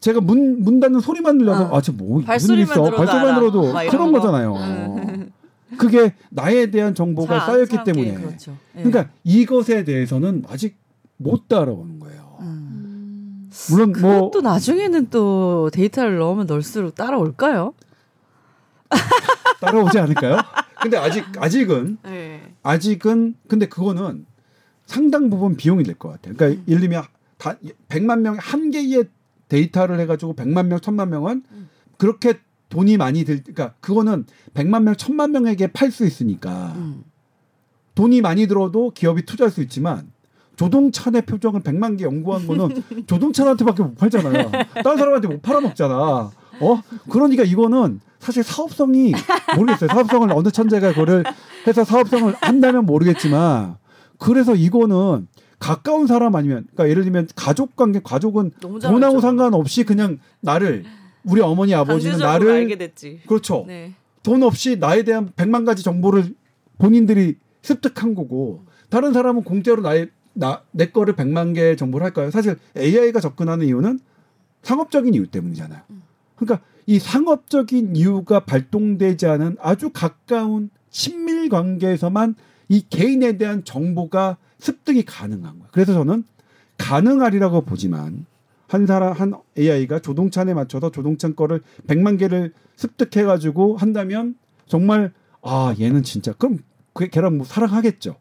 제가 문, 문 닫는 소리만 들려도 어. 아 저뭐 무슨 일 있어 발소리만. 들어도 그런 거. 거잖아요. 그게 나에 대한 정보가 사- 쌓였기 사람께 때문에 그렇죠. 예. 그러니까 이것에 대해서는 아직 못 따라오는 거예요. 음. 음. 물론 뭐 그것도 나중에는 또 데이터를 넣으면 넣을수록 따라올까요? 따라오지 않을까요? 근데 아직 아직은 네. 아직은 근데 그거는 상당 부분 비용이 될 것 같아요. 그러니까 예를 들면 다 100만 명한 개의 데이터를 해 가지고 100만 명, 1000만 명은 음. 그렇게 돈이 많이 들, 그러니까 그거는 100만 명, 1000만 명에게 팔 수 있으니까 음. 돈이 많이 들어도 기업이 투자할 수 있지만 조동찬의 표정을 100만 개 연구한 거는 조동찬한테밖에 못 팔잖아요. 다른 사람한테 못 팔아먹잖아. 어? 그러니까 이거는 사실 사업성이 모르겠어요. 사업성을 어느 천재가 그거를 해서 사업성을 한다면 모르겠지만 그래서 이거는 가까운 사람 아니면 그러니까 예를 들면 가족 관계 가족은 돈하고. 상관없이 그냥 나를 우리 어머니 아버지는 나를 알게 됐지. 그렇죠. 네. 돈 없이 나에 대한 백만 가지 정보를 본인들이 습득한 거고 다른 사람은 공짜로 나의 나 내 거를 백만 개의 정보를 할까요? 사실 AI가 접근하는 이유는 상업적인 이유 때문이잖아요. 그러니까 이 상업적인 이유가 발동되지 않은 아주 가까운 친밀 관계에서만 이 개인에 대한 정보가 습득이 가능한 거예요. 그래서 저는 가능하리라고 보지만 한 사람 한 AI가 조동찬에 맞춰서 조동찬 거를 100만 개를 습득해 가지고 한다면 정말 아 얘는 진짜 그럼 그 걔랑 뭐 사랑하겠죠.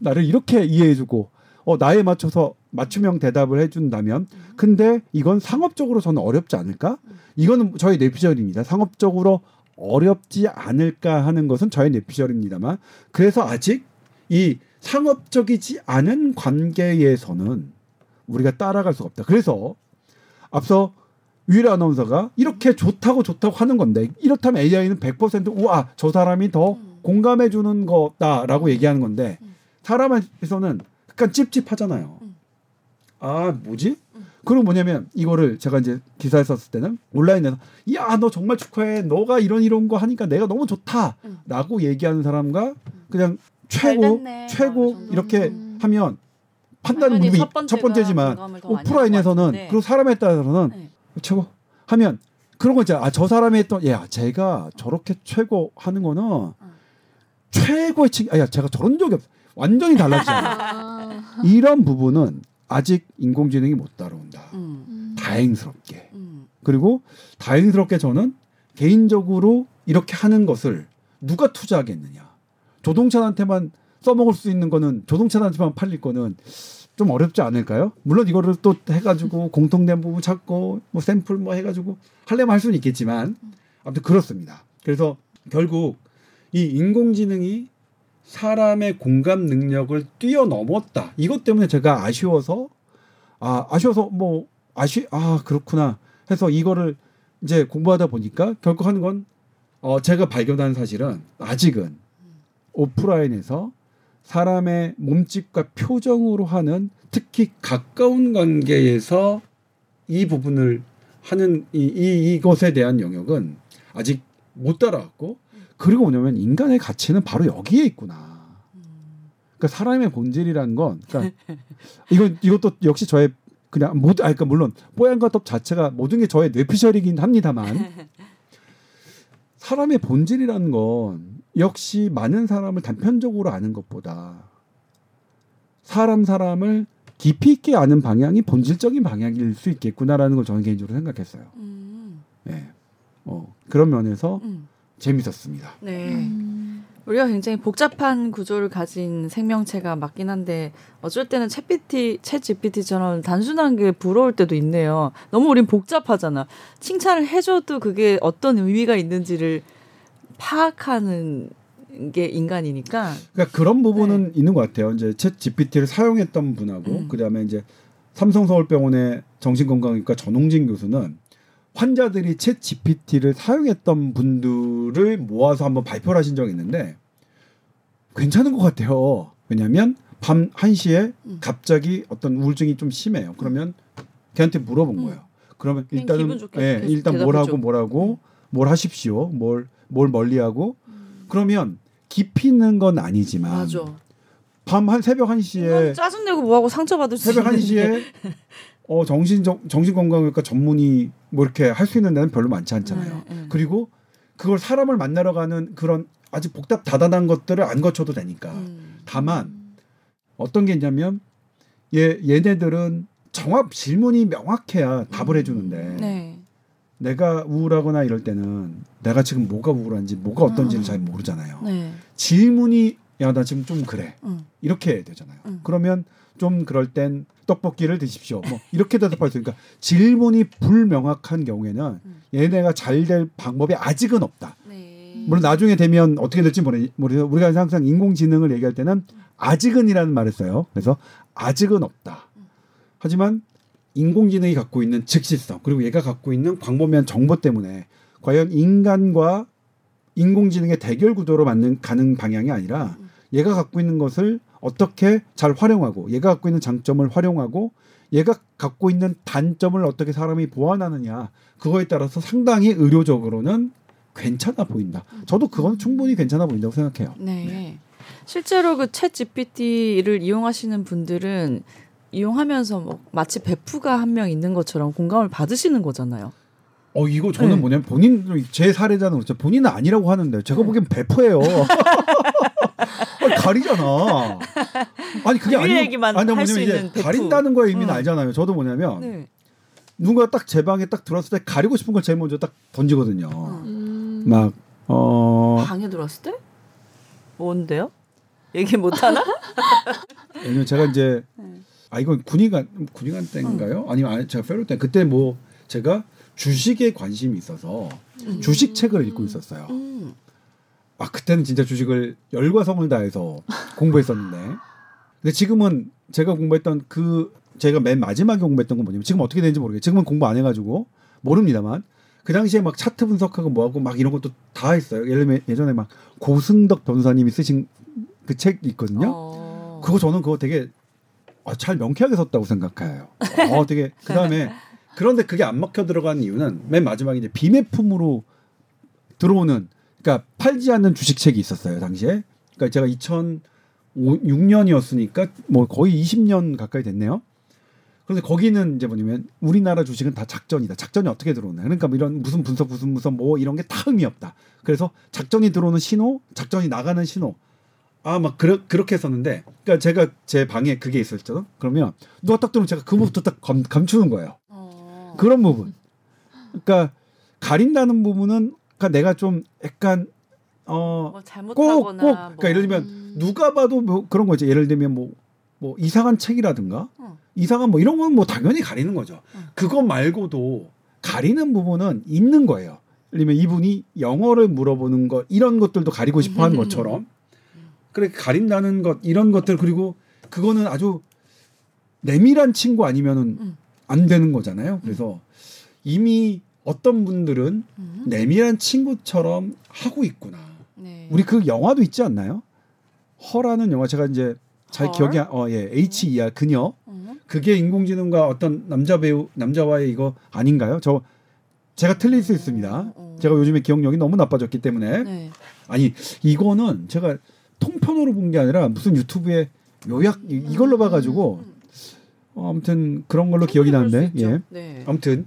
나를 이렇게 이해해 주고 어 나에 맞춰서 맞춤형 대답을 해 준다면 근데 이건 상업적으로 저는 어렵지 않을까? 이거는 저의 내피셜입니다. 상업적으로 어렵지 않을까 하는 것은 저의 내피셜입니다만 그래서 아직 이 상업적이지 않은 관계에서는 우리가 따라갈 수가 없다. 그래서 앞서 유일한 아나운서가 이렇게 좋다고 좋다고 하는 건데 이렇다면 AI는 100% 우와 저 사람이 더 공감해 주는 거다라고 얘기하는 건데 사람에서는 약간 찝찝하잖아요. 아 뭐지? 그리고 뭐냐면 이거를 제가 이제 기사에 썼을 때는 온라인에서 야 너 정말 축하해 너가 이런 이런 거 하니까 내가 너무 좋다라고 얘기하는 사람과 그냥 잘 최고. 최고 뭐, 이 이렇게 음. 하면 판단은 물론 첫 첫, 번째지만 오프라인에서는. 그리고 사람에 따라서는 네. 최고 하면 그런 거 있잖아. 아, 저 사람이 했던 야, 제가 저렇게 최고 하는 거는 최고의 칭. 아, 야, 제가 저런 적이 없어. 완전히 달라지잖아. 아, 이런 부분은 아직 인공지능이 못 따라온다. 음, 음. 다행스럽게. 음. 그리고 다행스럽게 저는 개인적으로 이렇게 하는 것을 누가 투자하겠느냐. 조동찬한테만 써먹을 수 있는 거는 조동찬한테만 팔릴 거는 좀 어렵지 않을까요? 물론 이거를 또 해가지고 공통된 부분 찾고 뭐 샘플 뭐 해가지고 하려면 할 수는 있겠지만 아무튼 그렇습니다. 그래서 결국 이 인공지능이 사람의 공감 능력을 뛰어넘었다. 이것 때문에 제가 아쉬워서 아 아쉬워서 뭐 아쉬 아 그렇구나 해서 이거를 이제 공부하다 보니까 결국 하는 건 어, 제가 발견한 사실은 아직은 오프라인에서 사람의 몸짓과 표정으로 하는 특히 가까운 관계에서 이 부분을 하는 이, 이 이것에 대한 영역은 아직 못 따라왔고 그리고 뭐냐면 인간의 가치는 바로 여기에 있구나. 그러니까 사람의 본질이라는 건 그러니까 이건 이것도 역시 저의 그냥 모두 아 그러니까 물론 뽀얀거톱 자체가 모든 게 저의 뇌피셜이긴 합니다만 사람의 본질이라는 건 역시 많은 사람을 단편적으로 아는 것보다 사람 사람을 깊이 있게 아는 방향이 본질적인 방향일 수 있겠구나라는 걸 저는 개인적으로 생각했어요. 음, 예. 어, 그런 면에서 음. 재밌었습니다. 네. 음. 우리가 굉장히 복잡한 구조를 가진 생명체가 맞긴 한데 어쩔 때는 챗GPT, 챗GPT처럼 단순한 게 부러울 때도 있네요. 너무 우린 복잡하잖아. 칭찬을 해줘도 그게 어떤 의미가 있는지를 파악하는 게 인간이니까. 그러니까 그런 부분은 있는 것 같아요. 이제 챗 GPT를 사용했던 분하고 음. 그다음에 이제 삼성서울병원의 정신건강의과 전홍진 교수는 환자들이 챗 GPT를 사용했던 분들을 모아서 한번 발표를 하신 적이 있는데 괜찮은 것 같아요. 왜냐하면 밤 1시에 음. 갑자기 어떤 우울증이 좀 심해요. 그러면 걔한테 물어본 음. 거예요. 그러면 일단은 예, 일단 뭘 하고 대답해줘. 뭘 하고 뭘 하십시오. 뭘 뭘 멀리하고 음. 그러면 깊이 있는 건 아니지만 맞아. 밤 한 새벽 1시에 짜증내고 뭐하고 상처받을 수 새벽 있는데. 1시에 어 정신 정신 건강의과 전문의 뭐 이렇게 할 수 있는 데는 별로 많지 않잖아요. 네, 네. 그리고 그걸 사람을 만나러 가는 그런 아주 복잡 다단한 것들을 안 거쳐도 되니까. 음. 다만 어떤 게 있냐면 얘 얘네들은 정확 질문이 명확해야 답을 해주는데 네. 내가 우울하거나 이럴 때는 내가 지금 뭐가 우울한지 뭐가 어떤지를 음. 잘 모르잖아요. 네. 질문이 야 나 지금 좀 그래 음. 이렇게 되잖아요. 음. 그러면 좀 그럴 땐 떡볶이를 드십시오. 뭐 이렇게 대답할 수 있으니까 질문이 불명확한 경우에는 음. 얘네가 잘 될 방법이 아직은 없다. 네. 물론 나중에 되면 어떻게 될지 모르 모르 우리가 항상 인공지능을 얘기할 때는 아직은이라는 말을 써요. 그래서 아직은 없다. 하지만 인공지능이 갖고 있는 즉시성 그리고 얘가 갖고 있는 광범위한 정보 때문에 과연 인간과 인공지능의 대결 구도로 맞는 가는 방향이 아니라 얘가 갖고 있는 것을 어떻게 잘 활용하고 얘가 갖고 있는 장점을 활용하고 얘가 갖고 있는 단점을 어떻게 사람이 보완하느냐 그거에 따라서 상당히 의료적으로는 괜찮아 보인다. 저도 그건 충분히 괜찮아 보인다고 생각해요. 네. 실제로 그챗 GPT를 이용하시는 분들은 이용하면서 뭐 마치 베프가 한 명 있는 것처럼 공감을 받으시는 거잖아요. 어 이거 저는 네. 뭐냐면 본인 제 사례자는 그렇죠. 본인은 아니라고 하는데 제가 네. 보기엔 베프예요. 아니, 가리잖아. 아니 그게 아니고 얘기만 아니, 할수 뭐냐면 이제 있는 베프. 가린다는 거의 의미는 음. 알잖아요. 저도 뭐냐면 네. 누가 딱 제 방에 딱 들어왔을 때 가리고 싶은 걸 제일 먼저 딱 던지거든요. 음. 막 어. 방에 들어왔을 때? 뭔데요? 얘기 못 하나? 왜냐면 제가 이제 네. 아 이건 군의관 군의관 때인가요? 아니면 아니, 제가 페로 때 그때 뭐 제가 주식에 관심이 있어서 주식 책을 읽고 있었어요. 음. 아 그때는 진짜 주식을 열과 성을 다해서 공부했었는데 근데 지금은 제가 공부했던 그 제가 맨 마지막에 공부했던 건 뭐냐면 지금 어떻게 되는지 모르겠어요. 지금은 공부 안 해가지고 모릅니다만 그 당시에 막 차트 분석하고 뭐하고 막 이런 것도 다 했어요. 예를 들면 예전에 막 고승덕 변호사님이 쓰신 그책 있거든요. 어. 그거 저는 그거 되게 아, 잘 명쾌하게 썼다고 생각해요. 어, 되게 그 다음에 그런데 그게 안 먹혀 들어간 이유는 맨 마지막에 이제 비매품으로 들어오는 그러니까 팔지 않는 주식책이 있었어요 당시에. 그러니까 제가 2006년이었으니까 뭐 거의 20년 가까이 됐네요. 그런데 거기는 이제 뭐냐면 우리나라 주식은 다 작전이다. 작전이 어떻게 들어오나. 그러니까 뭐 이런 무슨 분석 무슨 무슨 뭐 이런 게 다 의미 없다. 그래서 작전이 들어오는 신호, 작전이 나가는 신호. 아 막 그렇 그렇게 했었는데, 그러니까 제가 제 방에 그게 있었죠. 그러면 누가 딱 들으면 제가 그 부분부터 딱 감, 감추는 거예요. 어. 그런 부분. 그러니까 가린다는 부분은 그러니까 내가 좀 약간 어뭐 꼭, 꼭, 그러니까 뭐. 예를 들면 음. 누가 봐도 뭐 그런 거죠. 예를 들면 뭐, 뭐 이상한 책이라든가 어. 이상한 뭐 이런 건 뭐 당연히 가리는 거죠. 어. 그거 말고도 가리는 부분은 있는 거예요. 예를 들면 이분이 영어를 물어보는 것 이런 것들도 가리고 싶어 하는 것처럼 그래 가린다는 것 이런 것들 그리고 그거는 아주 내밀한 친구 아니면은 음. 안 되는 거잖아요. 그래서 이미 어떤 분들은 음. 내밀한 친구처럼 하고 있구나. 네. 우리 그 영화도 있지 않나요? 허라는 영화 제가 이제 잘 헐? 기억이 안- 어예 H E R 그녀 음. 그게 인공지능과 어떤 남자 배우 남자와의 이거 아닌가요? 저 제가 틀릴 수 있습니다. 어. 제가 요즘에 기억력이 너무 나빠졌기 때문에 네. 아니 이거는 제가 통편으로 본 게 아니라 무슨 유튜브에 요약 이- 이걸로 봐가지고 음. 어, 아무튼 그런 걸로 기억이 나는데. 예 네. 아무튼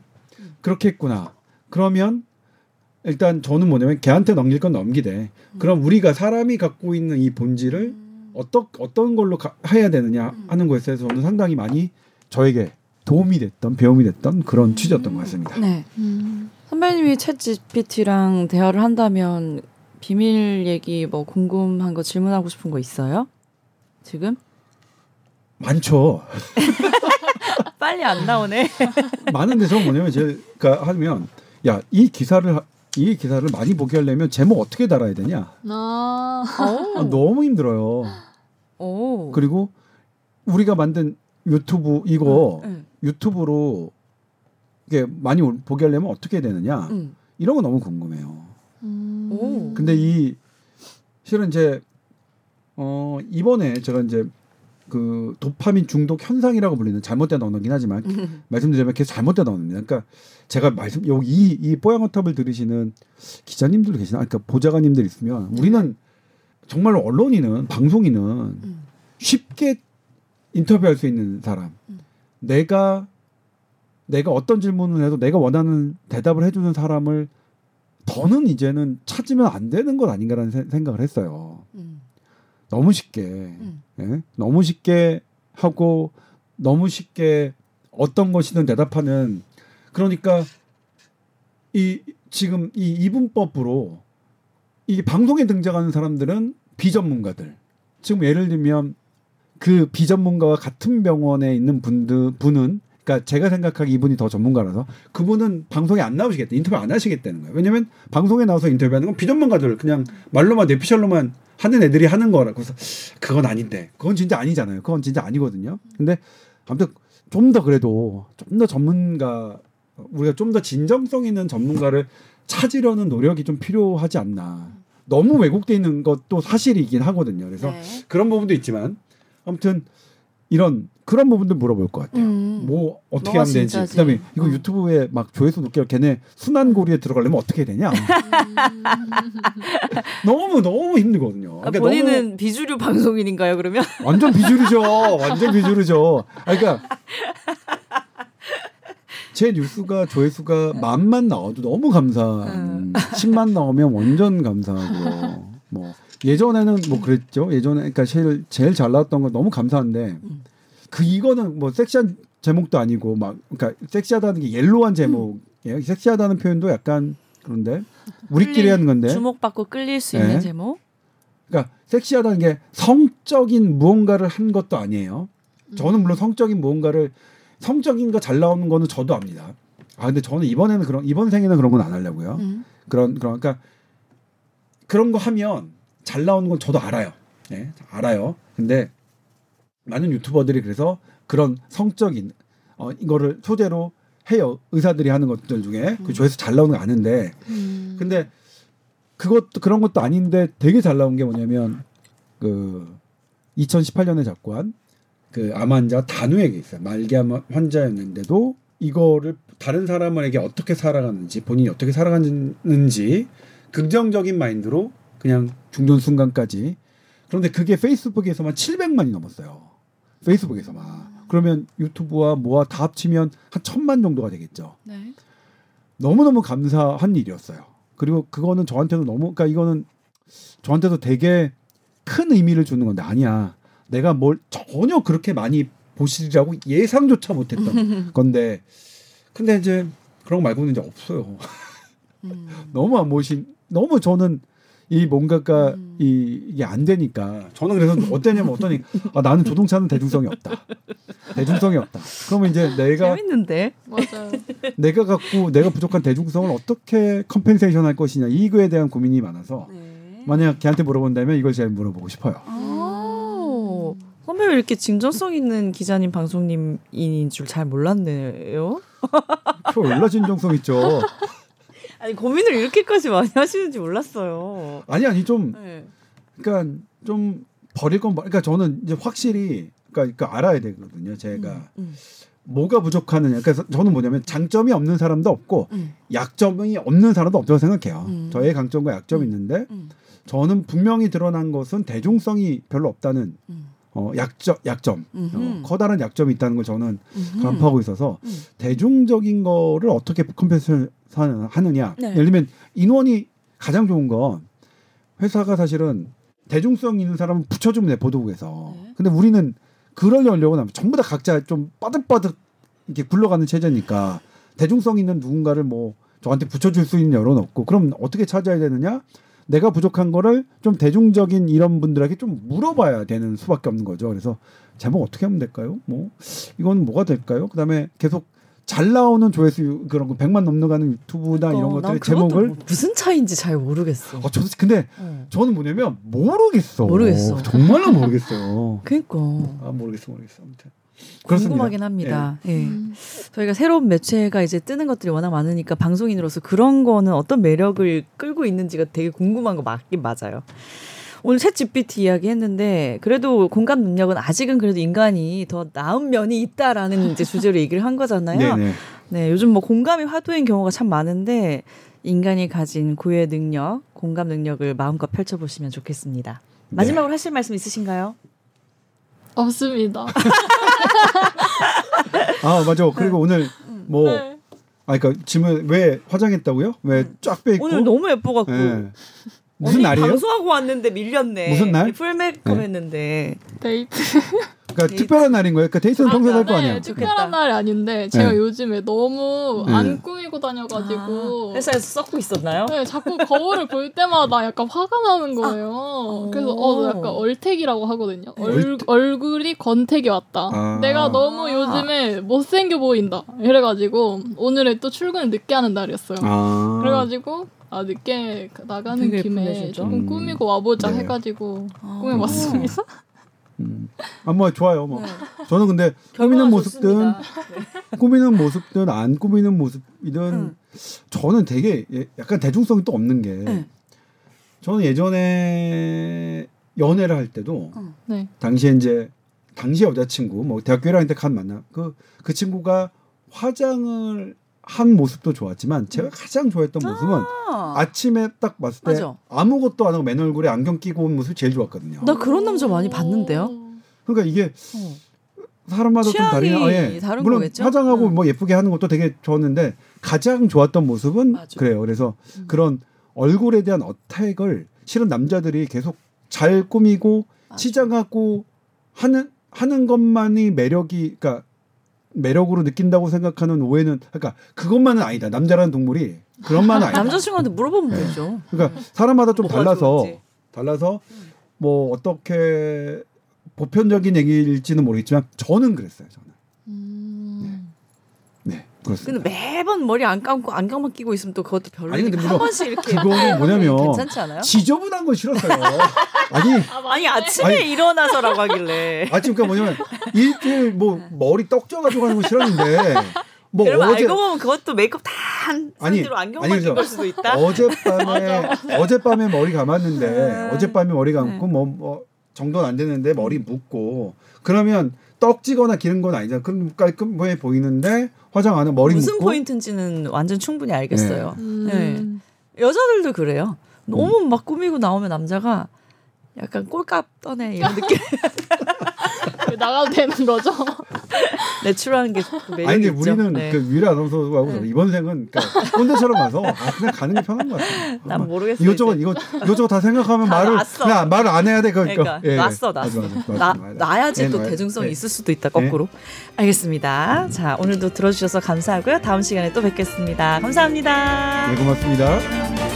그렇게 했구나. 그러면 일단 저는 뭐냐면 걔한테 넘길 건 넘기되 그럼 우리가 사람이 갖고 있는 이 본질을 음. 어떤 어떤 걸로 가, 해야 되느냐 음. 하는 것에 대해서 저는 상당히 많이 저에게 도움이 됐던 배움이 됐던 그런 취지였던 것 같습니다. 네. 음. 선배님이 챗 GPT랑 대화를 한다면 비밀 얘기 뭐 궁금한 거 질문하고 싶은 거 있어요? 지금? 많죠. 빨리 안 나오네. 많은데 저는 뭐냐면 제가 하면 야 이 기사를 하- 이 기사를 많이 보게 하려면 제목 어떻게 달아야 되냐? 아. 아, 너무 힘들어요. 오. 그리고 우리가 만든 유튜브 이거 응. 유튜브로 이게 많이 올- 보게 하려면 어떻게 되느냐? 응. 이런 거 너무 궁금해요. 음. 오. 근데 이 실은 이제 어 이번에 제가 이제 그 도파민 중독 현상이라고 불리는 잘못된 언어긴 하지만 음. 말씀드리면 계속 잘못된 언어입니다. 그러니까 제가 말씀 여기 이, 이 뽀양어탑을 들으시는 기자님들 계시나? 그러니까 보좌관님들 있으면 우리는 정말로 언론인은 방송인은 음. 쉽게 인터뷰할 수 있는 사람. 음. 내가 내가 어떤 질문을 해도 내가 원하는 대답을 해주는 사람을 더는 이제는 찾으면 안 되는 것 아닌가라는 세- 생각을 했어요. 음. 너무 쉽게, 음. 예? 너무 쉽게 하고 너무 쉽게 어떤 것이든 대답하는 그러니까 이 지금 이 이분법으로 이 방송에 등장하는 사람들은 비전문가들. 지금 예를 들면 그 비전문가와 같은 병원에 있는 분들 분은 그러니까 제가 생각하기 이분이 더 전문가라서 그분은 방송에 안 나오시겠다 인터뷰 안 하시겠다는 거예요. 왜냐면 방송에 나와서 인터뷰하는 건 비전문가들 그냥 말로만 뇌피셜로만 하는 애들이 하는 거라 그래서 그건 아닌데 그건 진짜 아니잖아요. 그건 진짜 아니거든요. 근데 아무튼 좀 더 그래도 좀 더 전문가 우리가 좀 더 진정성 있는 전문가를 찾으려는 노력이 좀 필요하지 않나. 너무 왜곡돼 있는 것도 사실이긴 하거든요. 그래서 네. 그런 부분도 있지만 아무튼 이런 그런 부분들 물어볼 것 같아요. 음. 뭐 어떻게 하면 되는지. 진짜지? 그다음에 이거 어. 유튜브에 막 조회수 높게 걔네 순환 고리에 들어가려면 어떻게 해야 되냐? 너무 너무 힘들거든요. 아, 그러니까 본인은 비주류 방송인인가요? 그러면? 너무 완전 비주류죠. 완전 비주류죠. 아, 그러니까 제 뉴스가 조회수가 만만 나와도 너무 감사한. 음. 10만 나오면 완전 감사하고요. 뭐 예전에는 뭐 그랬죠. 예전에 그러니까 제일 제일 잘 나왔던 건 너무 감사한데 음. 그 이거는 뭐 섹시한 제목도 아니고 막 그러니까 섹시하다는 게 옐로한 제목. 예, 섹시하다는 표현도 약간 그런데 우리끼리 하는 건데. 주목받고 끌릴 수 네. 있는 제목? 그러니까 섹시하다는 게 성적인 무언가를 한 것도 아니에요. 저는 물론 성적인 무언가를 성적인 거 잘 나오는 거는 저도 압니다. 아 근데 저는 이번에는 그런 이번 생에는 그런 건 안 하려고요. 음. 그런 그런 그러니까 그런 거 하면 잘 나오는 건 저도 알아요. 예, 알아요. 근데 많은 유튜버들이 그래서 그런 성적인 어 이거를 소재로 해요. 의사들이 하는 것들 중에 그 조회수 잘 나오는 거 아는데 음. 근데 그것도 그런 것도 아닌데 되게 잘 나온 게 뭐냐면 그 2018년에 작고한 그 암 환자 단우에게 있어요. 말기암 환자였는데도 이거를 다른 사람에게 어떻게 살아가는지 본인이 어떻게 살아가는지 긍정적인 마인드로 그냥 중전 순간까지 그런데 그게 페이스북에서만 700만이 넘었어요. 페이스북에서만 그러면 유튜브와 뭐와 다 합치면 한 천만 정도가 되겠죠. 네. 너무너무 감사한 일이었어요. 그리고 그거는 저한테도 너무 그러니까 이거는 저한테도 되게 큰 의미를 주는 건데 아니야. 내가 뭘 전혀 그렇게 많이 보시리라고 예상조차 못했던 건데 근데 이제 그런 거 말고는 이제 없어요. 음. 너무 안 보신 너무 저는 이 뭔가가 음. 이 이게 안 되니까 저는 그래서 어땠냐면 어떠니 아 나는 조동찬은 대중성이 없다 대중성이 없다 그러면 이제 내가 재밌는데. 맞아요. 내가 갖고 내가 부족한 대중성을 어떻게 compensation 할 것이냐 이거에 대한 고민이 많아서 네. 만약 걔한테 물어본다면 이걸 제일 물어보고 싶어요. 아. 선배 왜 이렇게 진정성 있는 기자님 방송님인 줄 잘 몰랐네요. 그 얼마 진정성 있죠. 아니 고민을 이렇게까지 많이 하시는지 몰랐어요. 아니 아니 좀 네. 그러니까 좀 버릴 건 버- 그러니까 저는 이제 확실히 그러니까, 그러니까 알아야 되거든요. 제가 음, 뭐가 부족하느냐. 그래서 저는 뭐냐면 장점이 없는 사람도 없고 음, 약점이 없는 사람도 없다고 생각해요. 음. 저의 강점과 약점이 음. 있는데 음, 저는 분명히 드러난 것은 대중성이 별로 없다는 음, 어, 약점, 약점, 어. 커다란 약점이 있다는 걸 저는. 간파하고 있어서 음. 대중적인 거를 어떻게 compensation 하느냐. 네. 예를 들면 인원이 가장 좋은 건 회사가 사실은 대중성 있는 사람은 붙여주면 돼 보도국에서. 네. 근데 우리는 그러려고 하면 전부 다 각자 좀 빠득빠득 이렇게 굴러가는 체제니까 대중성 있는 누군가를 뭐 저한테 붙여줄 수 있는 여론 없고 그럼 어떻게 찾아야 되느냐? 내가 부족한 거를 좀 대중적인 이런 분들에게 좀 물어봐야 되는 수밖에 없는 거죠. 그래서 제목 어떻게 하면 될까요? 뭐 이건 뭐가 될까요? 그다음에 계속 잘 나오는 조회수 그런 거 100만 넘어가는 유튜브나 이런 그러니까 난 것들의 그것도 제목을 뭐 무슨 차이인지 잘 모르겠어. 어, 저도 근데 어. 저는 뭐냐면 모르겠어. 모르겠어. 정말로 모르겠어요. 그러니까 아 모르겠어 모르겠어. 아무튼 그렇습니다. 궁금하긴 합니다. 예. 음. 저희가 새로운 매체가 이제 뜨는 것들이 워낙 많으니까 방송인으로서 그런 거는 어떤 매력을 끌고 있는지가 되게 궁금한 거 맞긴 맞아요. 오늘 챗 GPT 이야기 했는데 그래도 공감 능력은 아직은 그래도 인간이 더 나은 면이 있다라는 이제 주제로 얘기를 한 거잖아요. 네네. 네, 요즘 뭐 공감이 화두인 경우가 참 많은데 인간이 가진 고유의 능력, 공감 능력을 마음껏 펼쳐 보시면 좋겠습니다. 마지막으로 하실 말씀 있으신가요? 없습니다. 아 맞아. 그리고 오늘 뭐 네. 아 그러니까 짐을 왜 화장했다고요? 왜 쫙 빼입고? 오늘 너무 예뻐갖고 예. 무슨 날이에요? 방송하고 왔는데 밀렸네. 무슨 날? full 메이크업 네. 했는데. 데이트. 그러니까 데이트. 특별한 날인 거예요. 그러니까 데이트는 평소에 할거 아니야. 네, 좋겠다. 특별한 날이 아닌데 제가 네. 요즘에 너무 네. 안 꾸미고 다녀가지고 아, 회사에서 썩고 있었나요? 네, 자꾸 거울을 볼 때마다 약간 화가 나는 거예요. 그래서 어, 나 약간 얼태기라고 하거든요. 얼, 얼태기. 얼굴이 권태기 왔다. 아. 내가 너무 요즘에 못생겨 보인다. 이래가지고 오늘에 또 출근을 늦게 하는 날이었어요. 아. 그래가지고 아 늦게 나가는 김에 예쁘네. 조금 음. 꾸미고 와보자 네. 해가지고 아. 꾸며봤습니다. 음. 아뭐 좋아요. 뭐 네. 저는 근데 결과가 꾸미는 모습든 좋습니다. 꾸미는 모습든 안 꾸미는 모습이든 응. 저는 되게 예- 약간 대중성이 또 없는 게 네. 저는 예전에 연애를 할 때도 응. 네. 당시에 이제 당시 여자친구 뭐 대학교 1학년 때 간 만나 그 그 친구가 화장을 한 모습도 좋았지만 제가 가장 좋아했던 모습은 아, 아침에 딱 봤을 때 맞아. 아무것도 안 하고 맨 얼굴에 안경 끼고 온 모습이 제일 좋았거든요. 나 그런 남자 많이 봤는데요. 그러니까 이게 어. 사람마다 좀 다르긴 아, 예. 다른 물론 거겠죠? 화장하고 응. 뭐 예쁘게 하는 것도 되게 좋았는데 가장 좋았던 모습은 맞아. 그래요. 그래서 음. 그런 얼굴에 대한 어택을 실은 남자들이 계속 잘 꾸미고 맞아. 치장하고 하는 하는 것만이 매력이 그러니까 매력으로 느낀다고 생각하는 오해는 그러니까 그것만은 아니다. 남자라는 동물이 그런만은 아니다. 남자친구한테 물어보면 네. 되죠. 그러니까 사람마다 좀 달라서 좋은지. 달라서 뭐 어떻게 보편적인 얘기일지는 모르겠지만 저는 그랬어요. 저는 음. 네 그렇습니다. 근데 매번 머리 안 감고 안경만 끼고 있으면 또 그것도 별로. 아니, 근데 한 번씩 이렇게 그거는 뭐냐면 괜찮지 않아요? 지저분한 건 싫었어요. 아니 아니 아침에 아니. 일어나서라고 하길래. 아침 그러니까 뭐냐면 일주일 뭐 머리 떡져가지고 하는 거 싫었는데 뭐 여러분 어제 알고 보면 그것도 메이크업 다한 아니, 상태로 안경만 아니, 낀 그래서 걸 수도 있다. 어젯밤에 어젯밤에 머리 감았는데 음. 어젯밤에 머리 감고 뭐, 뭐 정도는 안 되는데 머리 묶고 그러면 떡지거나 기른 건 아니잖아. 그럼 깔끔해 보이는데 화장 안 하고 머리 무슨 묶고 포인트인지는 완전 충분히 알겠어요. 음. 네. 여자들도 그래요. 너무 막 꾸미고 나오면 남자가 약간 꼴값 떠네 이런 느낌. 나가도 되는 거죠? 내추럴한 게 좋고 매력이 아니 근데 있죠. 우리는 네. 그 유라 아나운서하고 네. 이번 생은 그러니까 꼰대처럼 가서 아, 그냥 가는 게 편한 것 같아. 난 모르겠어. 이것저것. 이거 이것저것 다 생각하면 다 말을 놨어. 그냥 말을 안 해야 돼. 그러니까, 그러니까 예, 예. 놨어 놨어 맞아, 나 맞아, 맞아. 나야지 예, 또 대중성이 예. 있을 수도 있다 거꾸로 알겠습니다 자 오늘도 들어주셔서 감사하고요 다음 시간에 또 뵙겠습니다 감사합니다 네, 고맙습니다.